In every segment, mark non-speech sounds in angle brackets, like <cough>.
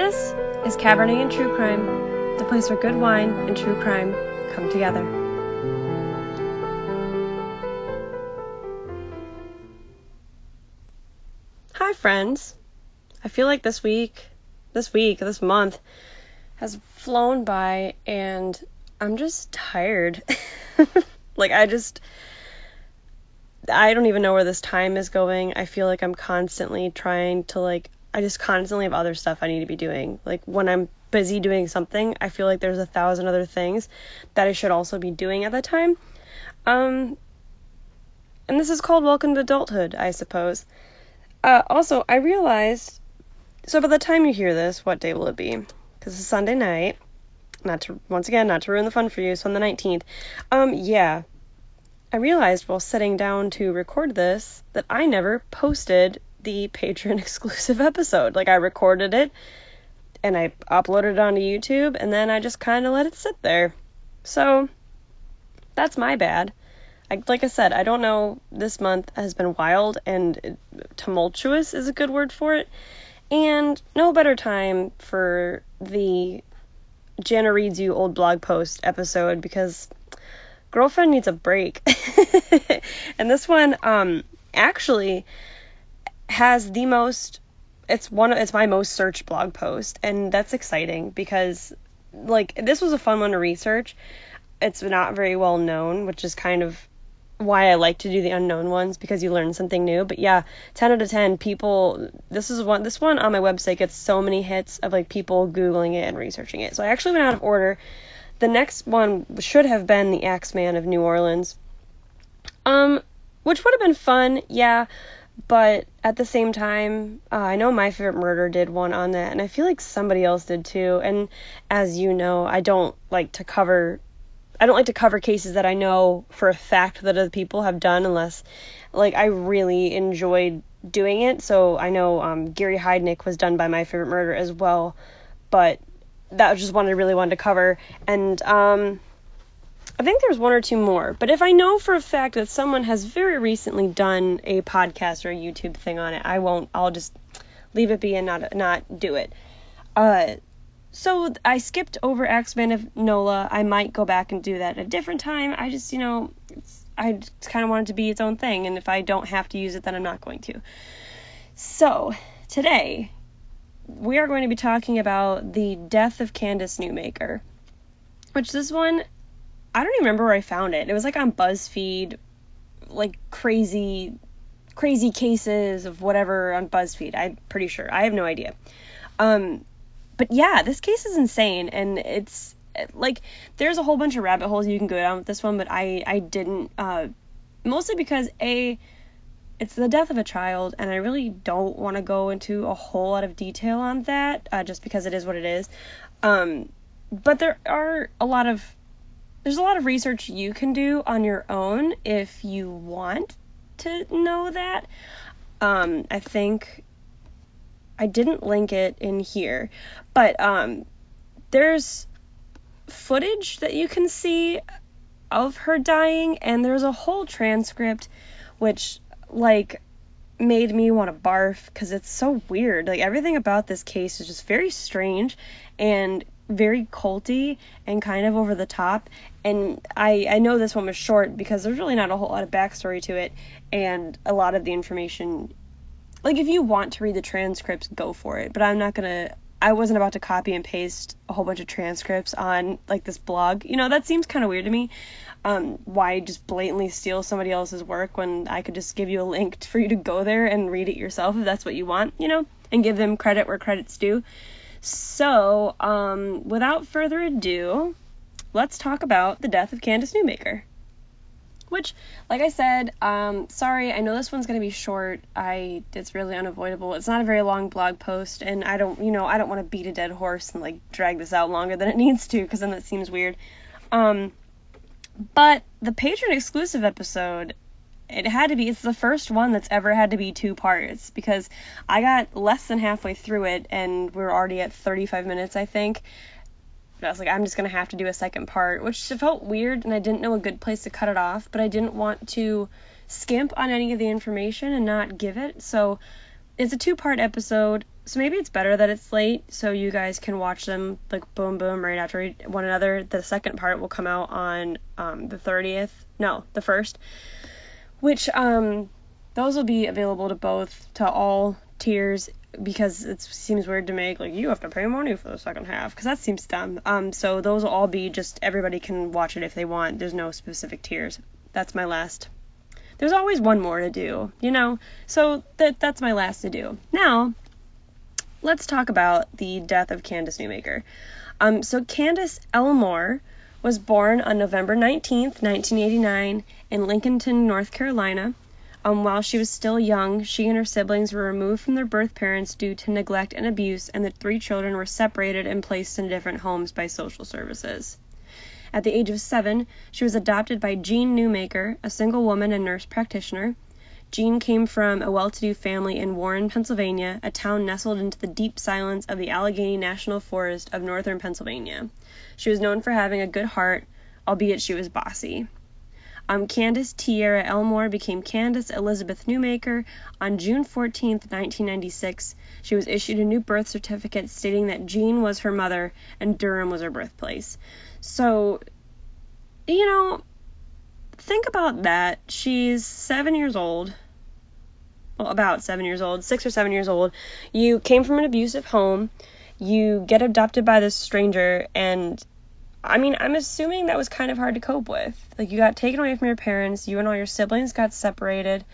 This is Cabernet and True Crime, the place where good wine and true crime come together. Hi, friends. I feel like this week, this week, this month has flown by and I'm just tired. <laughs> like, I just. I don't even know where this time is going. I feel like I'm constantly trying to like I just constantly have other stuff I need to be doing. Like when I'm busy doing something, I feel like there's a thousand other things that I should also be doing at that time. Um, and this is called welcome to adulthood, I suppose. Uh, also, I realized. So by the time you hear this, what day will it be? Because it's Sunday night. Not to once again, not to ruin the fun for you. So on the 19th. Um, yeah. I realized while sitting down to record this that I never posted the Patreon <laughs> exclusive episode. Like I recorded it and I uploaded it onto YouTube and then I just kind of let it sit there. So that's my bad. I, like I said, I don't know. This month has been wild and tumultuous is a good word for it. And no better time for the Jana reads you old blog post episode because girlfriend needs a break. <laughs> and this one, um, actually has the most it's one of it's my most searched blog post and that's exciting because like this was a fun one to research. It's not very well known which is kind of why I like to do the unknown ones because you learn something new. But yeah 10 out of 10 people this is one this one on my website gets so many hits of like people googling it and researching it. So I actually went out of order. The next one should have been the Axeman of New Orleans. Um which would have been fun yeah but at the same time, uh, I know My Favorite Murder did one on that, and I feel like somebody else did too. And as you know, I don't like to cover. I don't like to cover cases that I know for a fact that other people have done unless like I really enjoyed doing it. So I know um, Gary Heidnik was done by My Favorite Murder as well, but that was just one I really wanted to cover. And um, I think there's one or two more, but if I know for a fact that someone has very recently done a podcast or a YouTube thing on it, I won't. I'll just leave it be and not not do it. Uh, so I skipped over Axeman of Nola. I might go back and do that at a different time. I just, you know, I kind of want it to be its own thing, and if I don't have to use it, then I'm not going to. So today we are going to be talking about the death of Candace Newmaker, which this one I don't even remember where I found it. It was like on BuzzFeed, like crazy, crazy cases of whatever on BuzzFeed. I'm pretty sure. I have no idea. Um, but yeah, this case is insane, and it's like there's a whole bunch of rabbit holes you can go down with this one, but I I didn't. Uh, mostly because a it's the death of a child, and I really don't want to go into a whole lot of detail on that, uh, just because it is what it is. Um, but there are a lot of there's a lot of research you can do on your own if you want to know that. Um, I think I didn't link it in here, but um, there's footage that you can see of her dying, and there's a whole transcript which, like, made me want to barf because it's so weird. Like, everything about this case is just very strange and very culty and kind of over the top. And I I know this one was short because there's really not a whole lot of backstory to it, and a lot of the information. Like if you want to read the transcripts, go for it. But I'm not gonna. I wasn't about to copy and paste a whole bunch of transcripts on like this blog. You know that seems kind of weird to me. Um, why just blatantly steal somebody else's work when I could just give you a link <laughs> for you to go there and read it yourself if that's what you want, you know, and give them credit where credit's due. So, um, without further ado, let's talk about the death of Candace Newmaker. Which, like I said, um, sorry, I know this one's gonna be short. I it's really unavoidable. It's not a very long blog post, and I don't, you know, I don't want to beat a dead horse and like drag this out longer than it <laughs> needs to, because then that seems weird. Um, but the Patreon exclusive episode it had to be it's the first one that's ever had to be two parts because I got less than halfway through it and we are already at 35 minutes I think. I was like I'm just going to have to do a second part, which felt weird and I didn't know a good place to cut it off, but I didn't want to skimp on any of the information and not give it. So it's a two-part episode. so maybe it's better that it's late so you guys can watch them like boom boom right after one another. The second part will come out on um, the 30th. No, the first. Which um those will be available to both to all tiers because it seems weird to make like you have to pay money for the second half because that seems dumb. Um so those will all be just everybody can watch it if they want. There's no specific tiers. That's my last. There's always one more to do, you know. So that that's my last to do. Now, let's talk about the death of Candace Newmaker. Um, so Candace Elmore was born on November 19th, 1989, in Lincolnton, North Carolina. Um, while she was still young, she and her siblings were removed from their birth parents due to neglect and abuse, and the three children were separated and placed in different homes by social services. At the age of seven, she was adopted by Jean Newmaker, a single woman and nurse practitioner. Jean came from a well to do family in Warren, Pennsylvania, a town nestled into the deep silence of the Allegheny National Forest of northern Pennsylvania. She was known for having a good heart, albeit she was bossy. Um, Candace Tierra Elmore became Candace Elizabeth Newmaker on June 14, 1996. She was issued a new birth certificate stating that Jean was her mother and Durham was her birthplace. So, you know, think about that. She's seven years old. Well, about seven years old, six or seven years old. You came from an abusive home. You get adopted by this stranger, and I mean, I'm assuming that was kind of hard to cope with. Like, you got taken away from your parents, you and all your siblings got separated.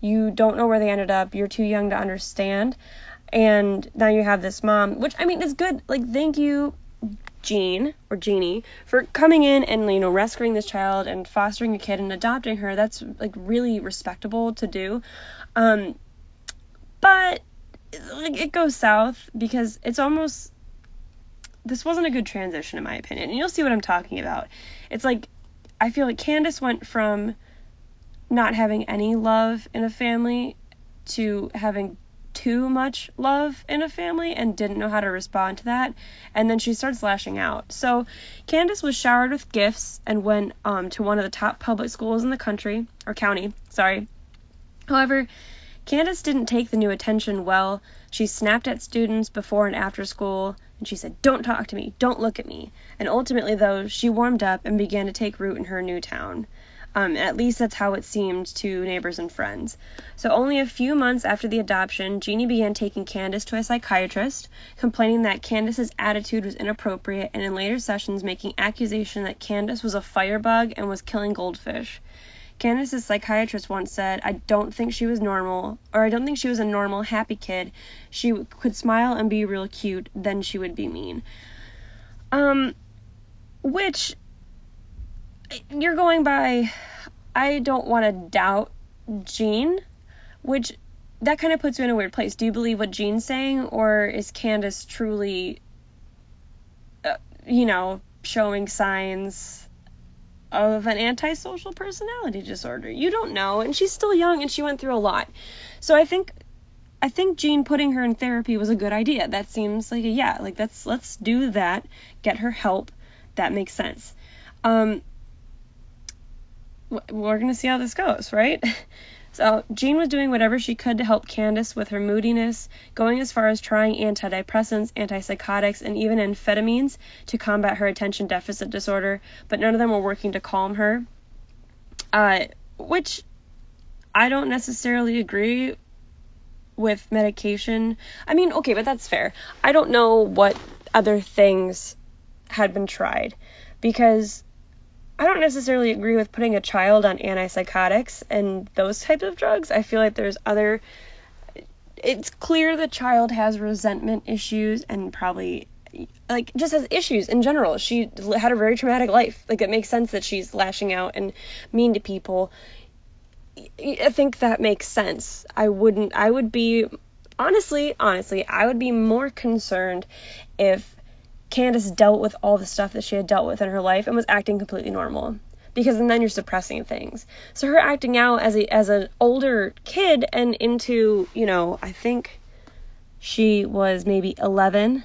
You don't know where they ended up. You're too young to understand. And now you have this mom, which I mean, is good. Like, thank you Jean or Jeannie for coming in and you know rescuing this child and fostering a kid and adopting her. That's like really respectable to do. Um, but like it goes south because it's almost this wasn't a good transition in my opinion. And you'll see what I'm talking about. It's like I feel like Candace went from not having any love in a family to having too much love in a family and didn't know how to respond to that. And then she starts lashing out. So Candace was showered with gifts and went um, to one of the top public schools in the country, or county, sorry. However, Candace didn't take the new attention well. She snapped at students before and after school, and she said, Don't talk to me, don't look at me. And ultimately, though, she warmed up and began to take root in her new town. Um, at least that's how it seemed to neighbors and friends. So, only a few months after the adoption, Jeannie began taking Candace to a psychiatrist, complaining that Candace's attitude was inappropriate, and in later sessions making accusation that Candace was a firebug and was killing goldfish. Candace's psychiatrist once said, I don't think she was normal, or I don't think she was a normal, happy kid. She could smile and be real cute, then she would be mean. Um, which you're going by I don't want to doubt Jean, which that kind of puts you in a weird place. Do you believe what Jean's saying, or is Candace truly, uh, you know, showing signs of an antisocial personality disorder? You don't know, and she's still young, and she went through a lot. So I think, I think Jean putting her in therapy was a good idea. That seems like a yeah, like let's let's do that, get her help. That makes sense. Um, we're to see how this goes, right? <laughs> So, Jean was doing whatever she could to help Candace with her moodiness, going as far as trying antidepressants, antipsychotics, and even amphetamines to combat her attention deficit disorder, but none of them were working to calm her. Uh, which I don't necessarily agree with medication. I mean, okay, but that's fair. I don't know what other things had been tried because I don't necessarily agree with putting a child on antipsychotics and those types of drugs. I feel like there's other. It's clear the child has resentment issues and probably like just has issues in general. She had a very traumatic life. Like it makes sense that she's lashing out and mean to people. I think that makes sense. I wouldn't I would be honestly, honestly, I would be more concerned if Candace dealt with all the stuff that she had dealt with in her life and was acting completely normal. Because then you're suppressing things. So her acting out as a as an older kid and into, you know, I think she was maybe 11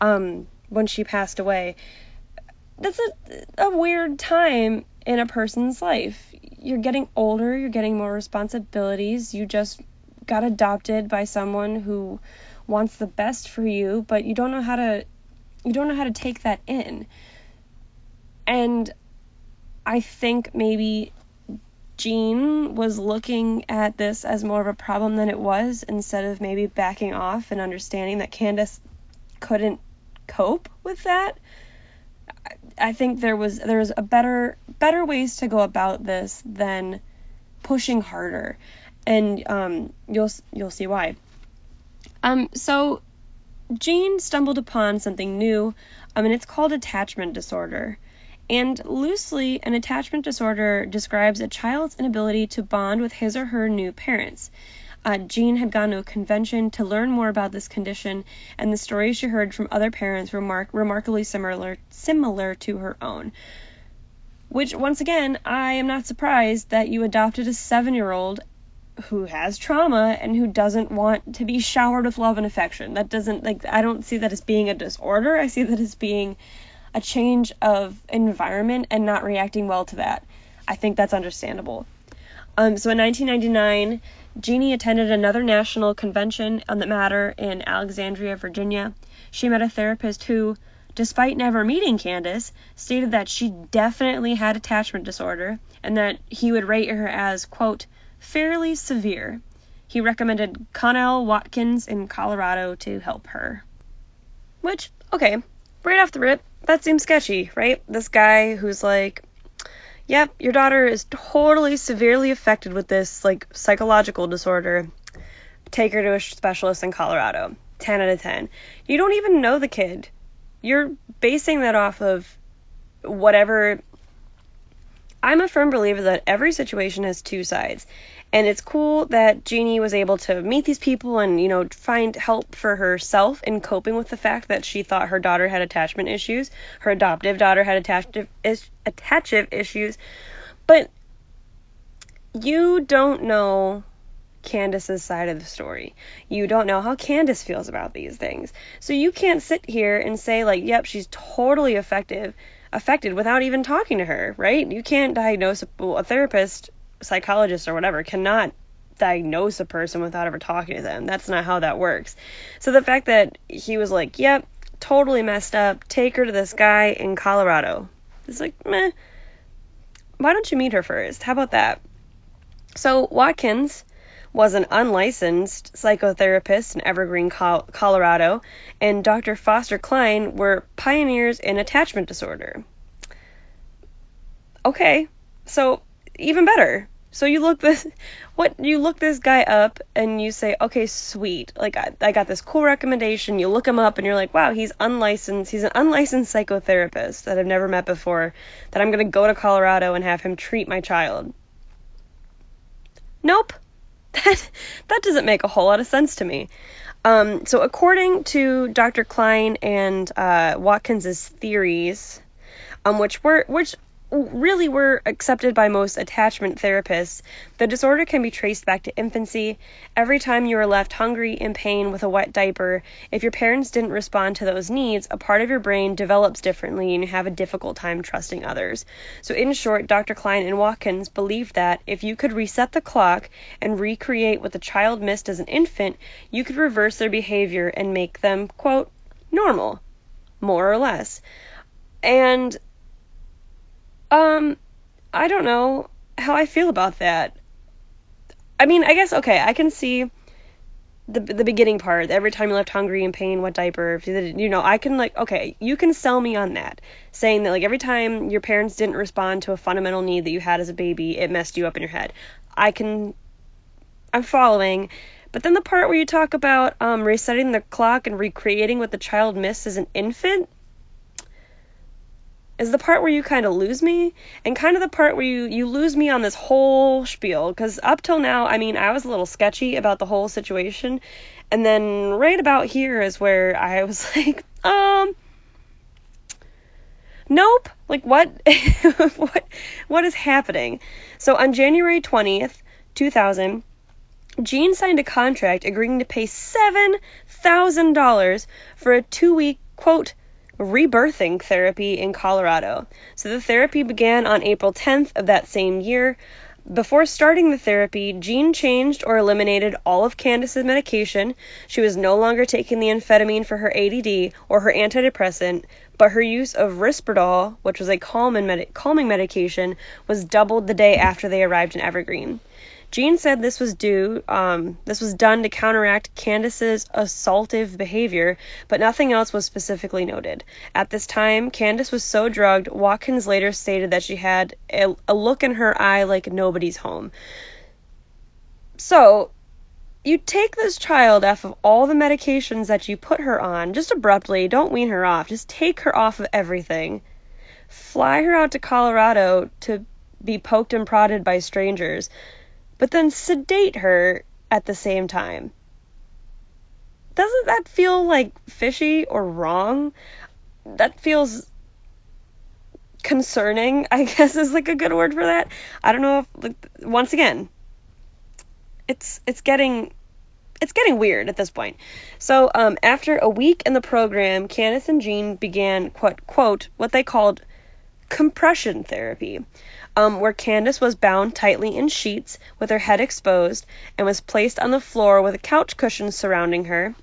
um, when she passed away. That's a, a weird time in a person's life. You're getting older, you're getting more responsibilities. You just got adopted by someone who wants the best for you, but you don't know how to you don't know how to take that in. And I think maybe Jean was looking at this as more of a problem than it was instead of maybe backing off and understanding that Candace couldn't cope with that. I think there was there was a better better ways to go about this than pushing harder, and um, you'll you'll see why. Um, so Jean stumbled upon something new, um, and it's called attachment disorder. And loosely, an attachment disorder describes a child's inability to bond with his or her new parents. Uh, Jean had gone to a convention to learn more about this condition, and the stories she heard from other parents were remark- remarkably similar similar to her own. Which, once again, I am not surprised that you adopted a seven year old who has trauma and who doesn't want to be showered with love and affection. That doesn't, like, I don't see that as being a disorder. I see that as being a change of environment and not reacting well to that. I think that's understandable. Um, so in 1999, Jeannie attended another national convention on the matter in Alexandria, Virginia. She met a therapist who, despite never meeting Candace, stated that she definitely had attachment disorder and that he would rate her as, quote, fairly severe. He recommended Connell Watkins in Colorado to help her. Which, okay, right off the rip, that seems sketchy, right? This guy who's like, yep, your daughter is totally severely affected with this like psychological disorder. Take her to a specialist in Colorado. 10 out of 10. You don't even know the kid. You're basing that off of whatever. I'm a firm believer that every situation has two sides. And it's cool that Jeannie was able to meet these people and, you know, find help for herself in coping with the fact that she thought her daughter had attachment issues. Her adoptive daughter had attachment is, attachment issues. But you don't know Candace's side of the story. You don't know how Candace feels about these things. So you can't sit here and say like, "Yep, she's totally effective." affected without even talking to her, right? You can't diagnose a therapist psychologist or whatever cannot diagnose a person without ever talking to them. That's not how that works. So the fact that he was like, yep, totally messed up, take her to this guy in Colorado. It's like, meh. Why don't you meet her first? How about that? So Watkins was an unlicensed psychotherapist in Evergreen, Colorado, and Dr. Foster Cline were pioneers in attachment disorder. Okay, so even better. So you look this what you look this guy up and you say, okay, sweet. Like I, I got this cool recommendation. You look him up and you're like, wow, he's unlicensed. He's an unlicensed psychotherapist that I've never met before. That I'm gonna go to Colorado and have him treat my child. Nope. <laughs> That that doesn't make a whole lot of sense to me. Um, so according to Dr. Cline and uh, Watkins's theories, um, which were which really were accepted by most attachment therapists. The disorder can be traced back to infancy. Every time you are left hungry, in pain, with a wet diaper, if your parents didn't respond to those needs, a part of your brain develops differently and you have a difficult time trusting others. So, in short, Dr. Cline and Watkins believed that if you could reset the clock and recreate what the child missed as an infant, you could reverse their behavior and make them, quote, normal, more or less. And um, I don't know how I feel about that. I mean, I guess okay, I can see the the beginning part. Every time you left hungry and pain, what diaper? You know, I can like okay, you can sell me on that, saying that like every time your parents didn't respond to a fundamental need that you had as a baby, it messed you up in your head. I can, I'm following. But then the part where you talk about um, resetting the clock and recreating what the child missed as an infant, is the part where you kind of lose me and kind of the part where you you lose me on this whole spiel cuz up till now I mean I was a little sketchy about the whole situation and then right about here is where I was <laughs> like um nope like what <laughs> what what is happening? So on January 20th 2000 Jean signed a contract agreeing to pay $7,000 for a two week, quote, rebirthing therapy in Colorado. So the therapy began on April 10th of that same year. Before starting the therapy, Jean changed or eliminated all of Candace's medication. She was no longer taking the amphetamine for her ADD or her antidepressant, but her use of Risperdal, which was a calming, med- calming medication, was doubled the day after they arrived in Evergreen. Jean said this was due, um, this was done to counteract Candace's assaultive behavior, but nothing else was specifically noted. At this time, Candace was so drugged, Watkins later stated that she had a, a look in her eye like nobody's home. So, you take this child off of all the medications that you put her on, just abruptly, don't wean her off, just take her off of everything. Fly her out to Colorado to be poked and prodded by strangers but then sedate her at the same time. Doesn't that feel like fishy or wrong? That feels concerning, <laughs> I guess is like a good word for that. I don't know if like, once again, it's it's getting it's getting weird at this point. So, um, after a week in the program, Candace and Jean began quote quote what they called compression therapy, um, where Candace was bound tightly in sheets with her head exposed and was placed on the floor with a couch cushion surrounding her.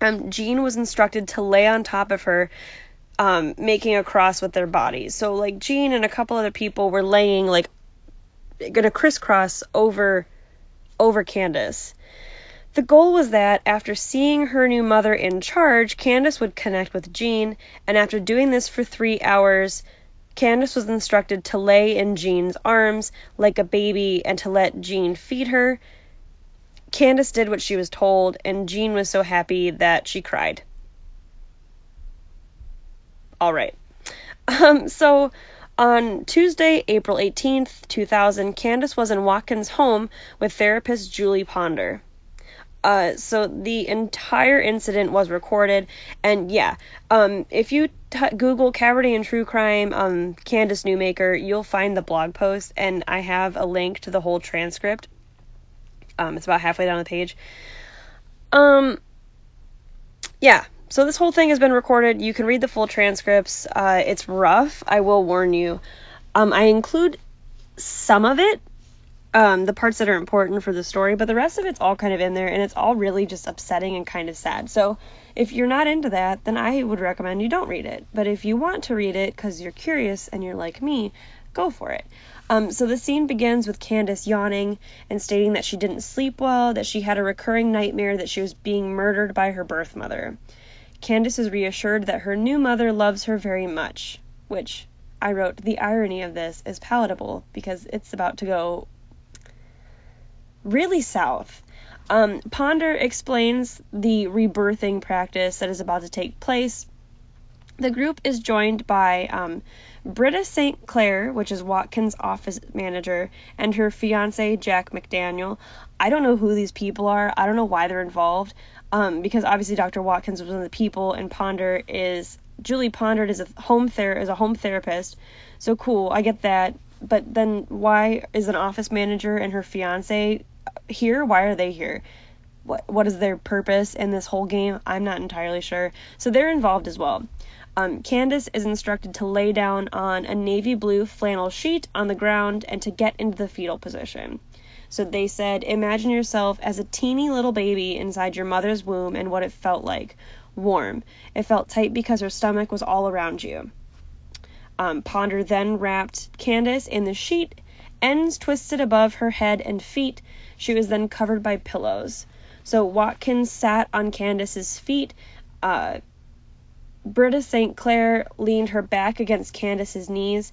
Um, Jean was instructed to lay on top of her, um, making a cross with their bodies. So, like, Jean and a couple other people were laying, like, gonna crisscross over, over Candace. The goal was that after seeing her new mother in charge, Candace would connect with Jean, and after doing this for three hours, Candace was instructed to lay in Jean's arms like a baby and to let Jean feed her. Candace did what she was told, and Jean was so happy that she cried. All right. Um, so on Tuesday, April 18th, 2000, Candace was in Watkins' home with therapist Julie Ponder. Uh, so the entire incident was recorded, and yeah, um, if you t- Google Cabernet and True Crime, um, Candace Newmaker, you'll find the blog post, and I have a link to the whole transcript. Um, it's about halfway down the page. Um, yeah, so this whole thing has been recorded. You can read the full transcripts. Uh, it's rough. I will warn you. Um, I include some of it um, the parts that are important for the story, but the rest of it's all kind of in there, and it's all really just upsetting and kind of sad. So if you're not into that, then I would recommend you don't read it. But if you want to read it because you're curious and you're like me, go for it. Um, so the scene begins with Candace yawning and stating that she didn't sleep well, that she had a recurring nightmare that she was being murdered by her birth mother. Candace is reassured that her new mother loves her very much, which I wrote, the irony of this is palatable because it's about to go really south. Um, Ponder explains the rebirthing practice that is about to take place. The group is joined by um, Britta St. Clair, which is Watkins' office manager, and her fiance, Jack McDaniel. I don't know who these people are. I don't know why they're involved. Um, because obviously Dr. Watkins was one of the people, and Ponder is Julie Ponder is a home ther- is a home therapist. So cool, I get that. But then why is an office manager and her fiance here? Why are they here? What what is their purpose in this whole game? I'm not entirely sure. So they're involved as well. Um, Candace is instructed to lay down on a navy blue flannel sheet on the ground and to get into the fetal position. So they said, imagine yourself as a teeny little baby inside your mother's womb and what it felt like. Warm. It felt tight because her stomach was all around you. Um, Ponder then wrapped Candace in the sheet, ends twisted above her head and feet, she was then covered by pillows. So Watkins sat on Candace's feet. Uh, Britta St. Clair leaned her back against Candace's knees,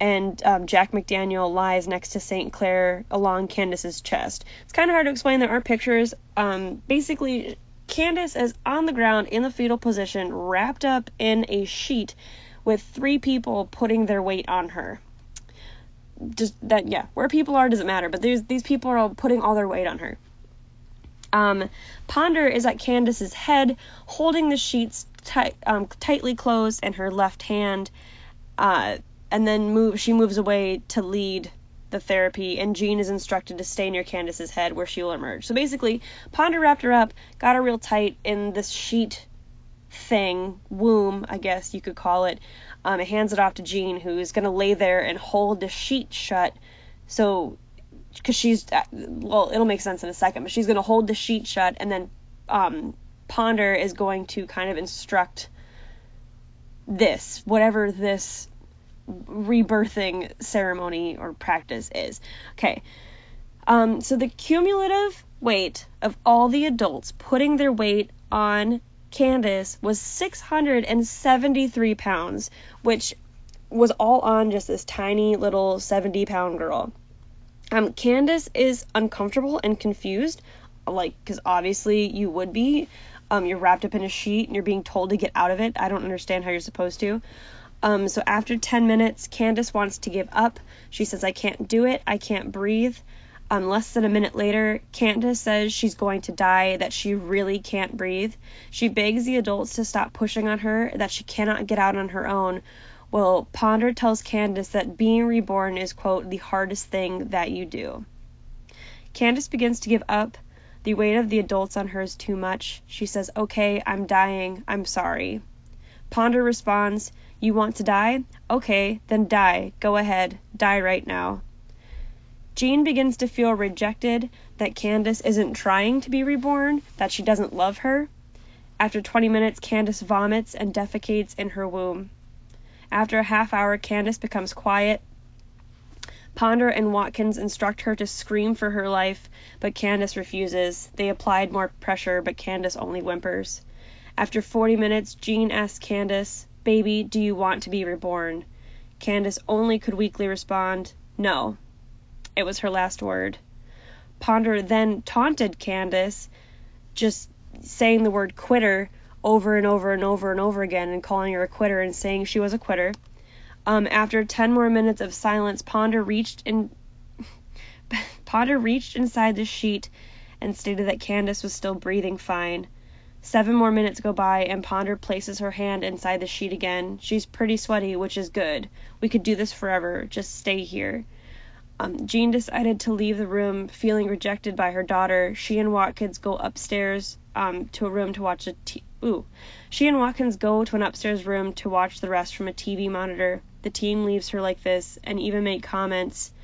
and um, Jack McDaniel lies next to St. Clair along Candace's chest. It's kind of hard to explain. There are pictures. Um, basically, Candace is on the ground in the fetal position, wrapped up in a sheet, with three people putting their weight on her just that yeah, where people are doesn't matter, but these these people are all putting all their weight on her. Um, Ponder is at Candace's head, holding the sheets tight, um, tightly closed in her left hand, uh, and then move. She moves away to lead the therapy, and Jean is instructed to stay near Candace's head, where she will emerge. So basically, Ponder wrapped her up, got her real tight in this sheet thing, womb, I guess you could call it, um, it hands it off to Jean, who's going to lay there and hold the sheet shut so because she's well, it'll make sense in a second, but she's gonna hold the sheet shut, and then um, Ponder is going to kind of instruct this, whatever this rebirthing ceremony or practice is. Okay. Um, so the cumulative weight of all the adults putting their weight on Candace was 673 pounds, which was all on just this tiny little 70 pound girl. Um, Candace is uncomfortable and confused, like, because obviously you would be. Um, you're wrapped up in a sheet and you're being told to get out of it. I don't understand how you're supposed to. Um, so after 10 minutes, Candace wants to give up. She says, I can't do it. I can't breathe. Um, less than a minute later, Candace says she's going to die, that she really can't breathe. She begs the adults to stop pushing on her, that she cannot get out on her own, well, Ponder tells Candace that being reborn is, quote, the hardest thing that you do. Candace begins to give up. The weight of the adults on her is too much. She says, Okay, I'm dying. I'm sorry. Ponder responds, You want to die? Okay, then die. Go ahead. Die right now. Jean begins to feel rejected, that Candace isn't trying to be reborn, that she doesn't love her. After 20 minutes, Candace vomits and defecates in her womb. After a half hour, Candace becomes quiet. Ponder and Watkins instruct her to scream for her life, but Candace refuses. They applied more pressure, but Candace only whimpers. After 40 minutes, Jean asks Candace, Baby, do you want to be reborn? Candace only could weakly respond, No. It was her last word. Ponder then taunted Candace, just saying the word quitter, over and over and over and over again and calling her a quitter and saying she was a quitter. Um, after 10 more minutes of silence, Ponder reached in <laughs> Ponder reached inside the sheet and stated that Candace was still breathing fine. Seven more minutes go by, and Ponder places her hand inside the sheet again. She's pretty sweaty, which is good. We could do this forever. Just stay here. Um, Jean decided to leave the room, feeling rejected by her daughter. She and Watkins go upstairs um, to a room to watch a t- ooh. She and Watkins go to an upstairs room to watch the rest from a TV monitor. The team leaves her like this and even make comments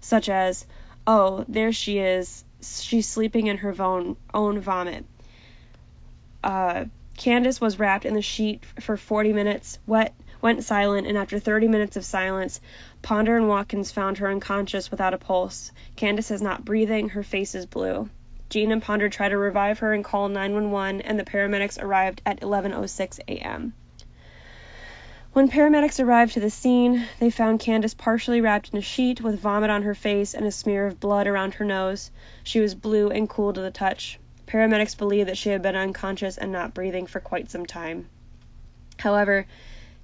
such as, "Oh, there she is. She's sleeping in her own own vomit." Uh, Candace was wrapped in the sheet for 40 minutes, wet, went silent, and after 30 minutes of silence, Ponder and Watkins found her unconscious without a pulse. Candace is not breathing, her face is blue. Jean and Ponder try to revive her and call 911, and the paramedics arrived at 11:06 a.m. When paramedics arrived to the scene, they found Candace partially wrapped in a sheet with vomit on her face and a smear of blood around her nose. She was blue and cool to the touch. Paramedics believe that she had been unconscious and not breathing for quite some time. However,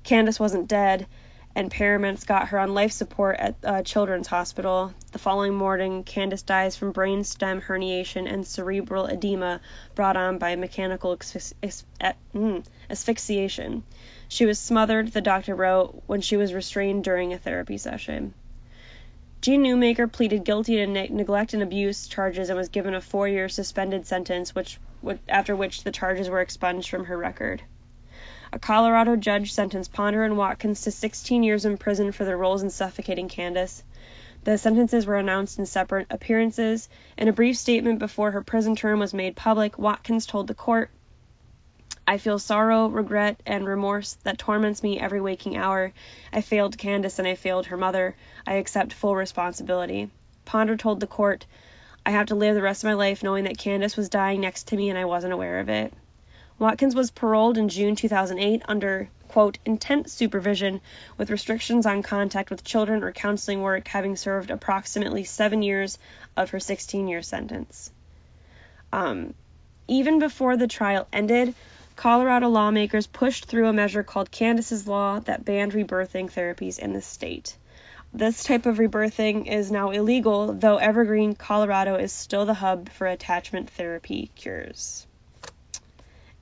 Candace wasn't dead, and paramedics got her on life support at uh, Children's Hospital. The following morning, Candace dies from brain stem herniation and cerebral edema brought on by mechanical mm, asphyxiation. She was smothered, the doctor wrote, when she was restrained during a therapy session. Jean Newmaker pleaded guilty to ne- neglect and abuse charges and was given a four-year suspended sentence, which, after which the charges were expunged from her record. A Colorado judge sentenced Ponder and Watkins to 16 years in prison for their roles in suffocating Candace. The sentences were announced in separate appearances. In a brief statement before her prison term was made public, Watkins told the court, I feel sorrow, regret, and remorse that torments me every waking hour. I failed Candace and I failed her mother. I accept full responsibility. Ponder told the court, I have to live the rest of my life knowing that Candace was dying next to me and I wasn't aware of it. Watkins was paroled in June 2008 under, quote, intense supervision with restrictions on contact with children or counseling work, having served approximately seven years of her 16 year sentence. Um, even before the trial ended, Colorado lawmakers pushed through a measure called Candace's Law that banned rebirthing therapies in the state. This type of rebirthing is now illegal, though Evergreen, Colorado is still the hub for attachment therapy cures.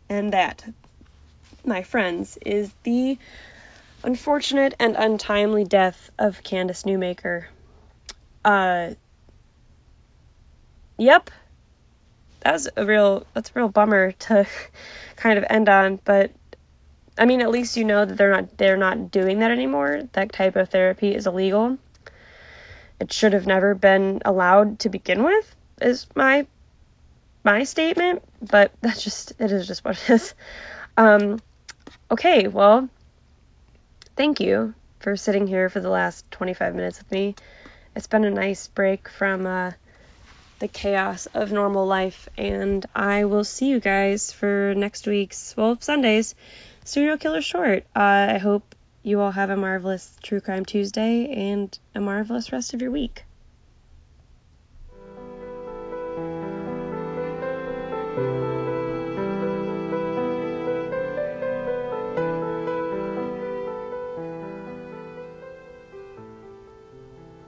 And that, my friends, is the unfortunate and untimely death of Candace Newmaker. Uh, yep, that was a real that's a real bummer to <laughs> kind of end on, but I mean at least you know that they're not they're not doing that anymore. That type of therapy is illegal. it should have never been allowed to begin with, is my my statement, but <laughs> that's just it is just what it is. Um, okay, well, thank you for sitting here for the last 25 minutes with me. It's been a nice break from uh, the chaos of normal life, and I will see you guys for next week's, well, Sunday's Serial Killer Short. Uh, I hope you all have a marvelous True Crime Tuesday and a marvelous rest of your week.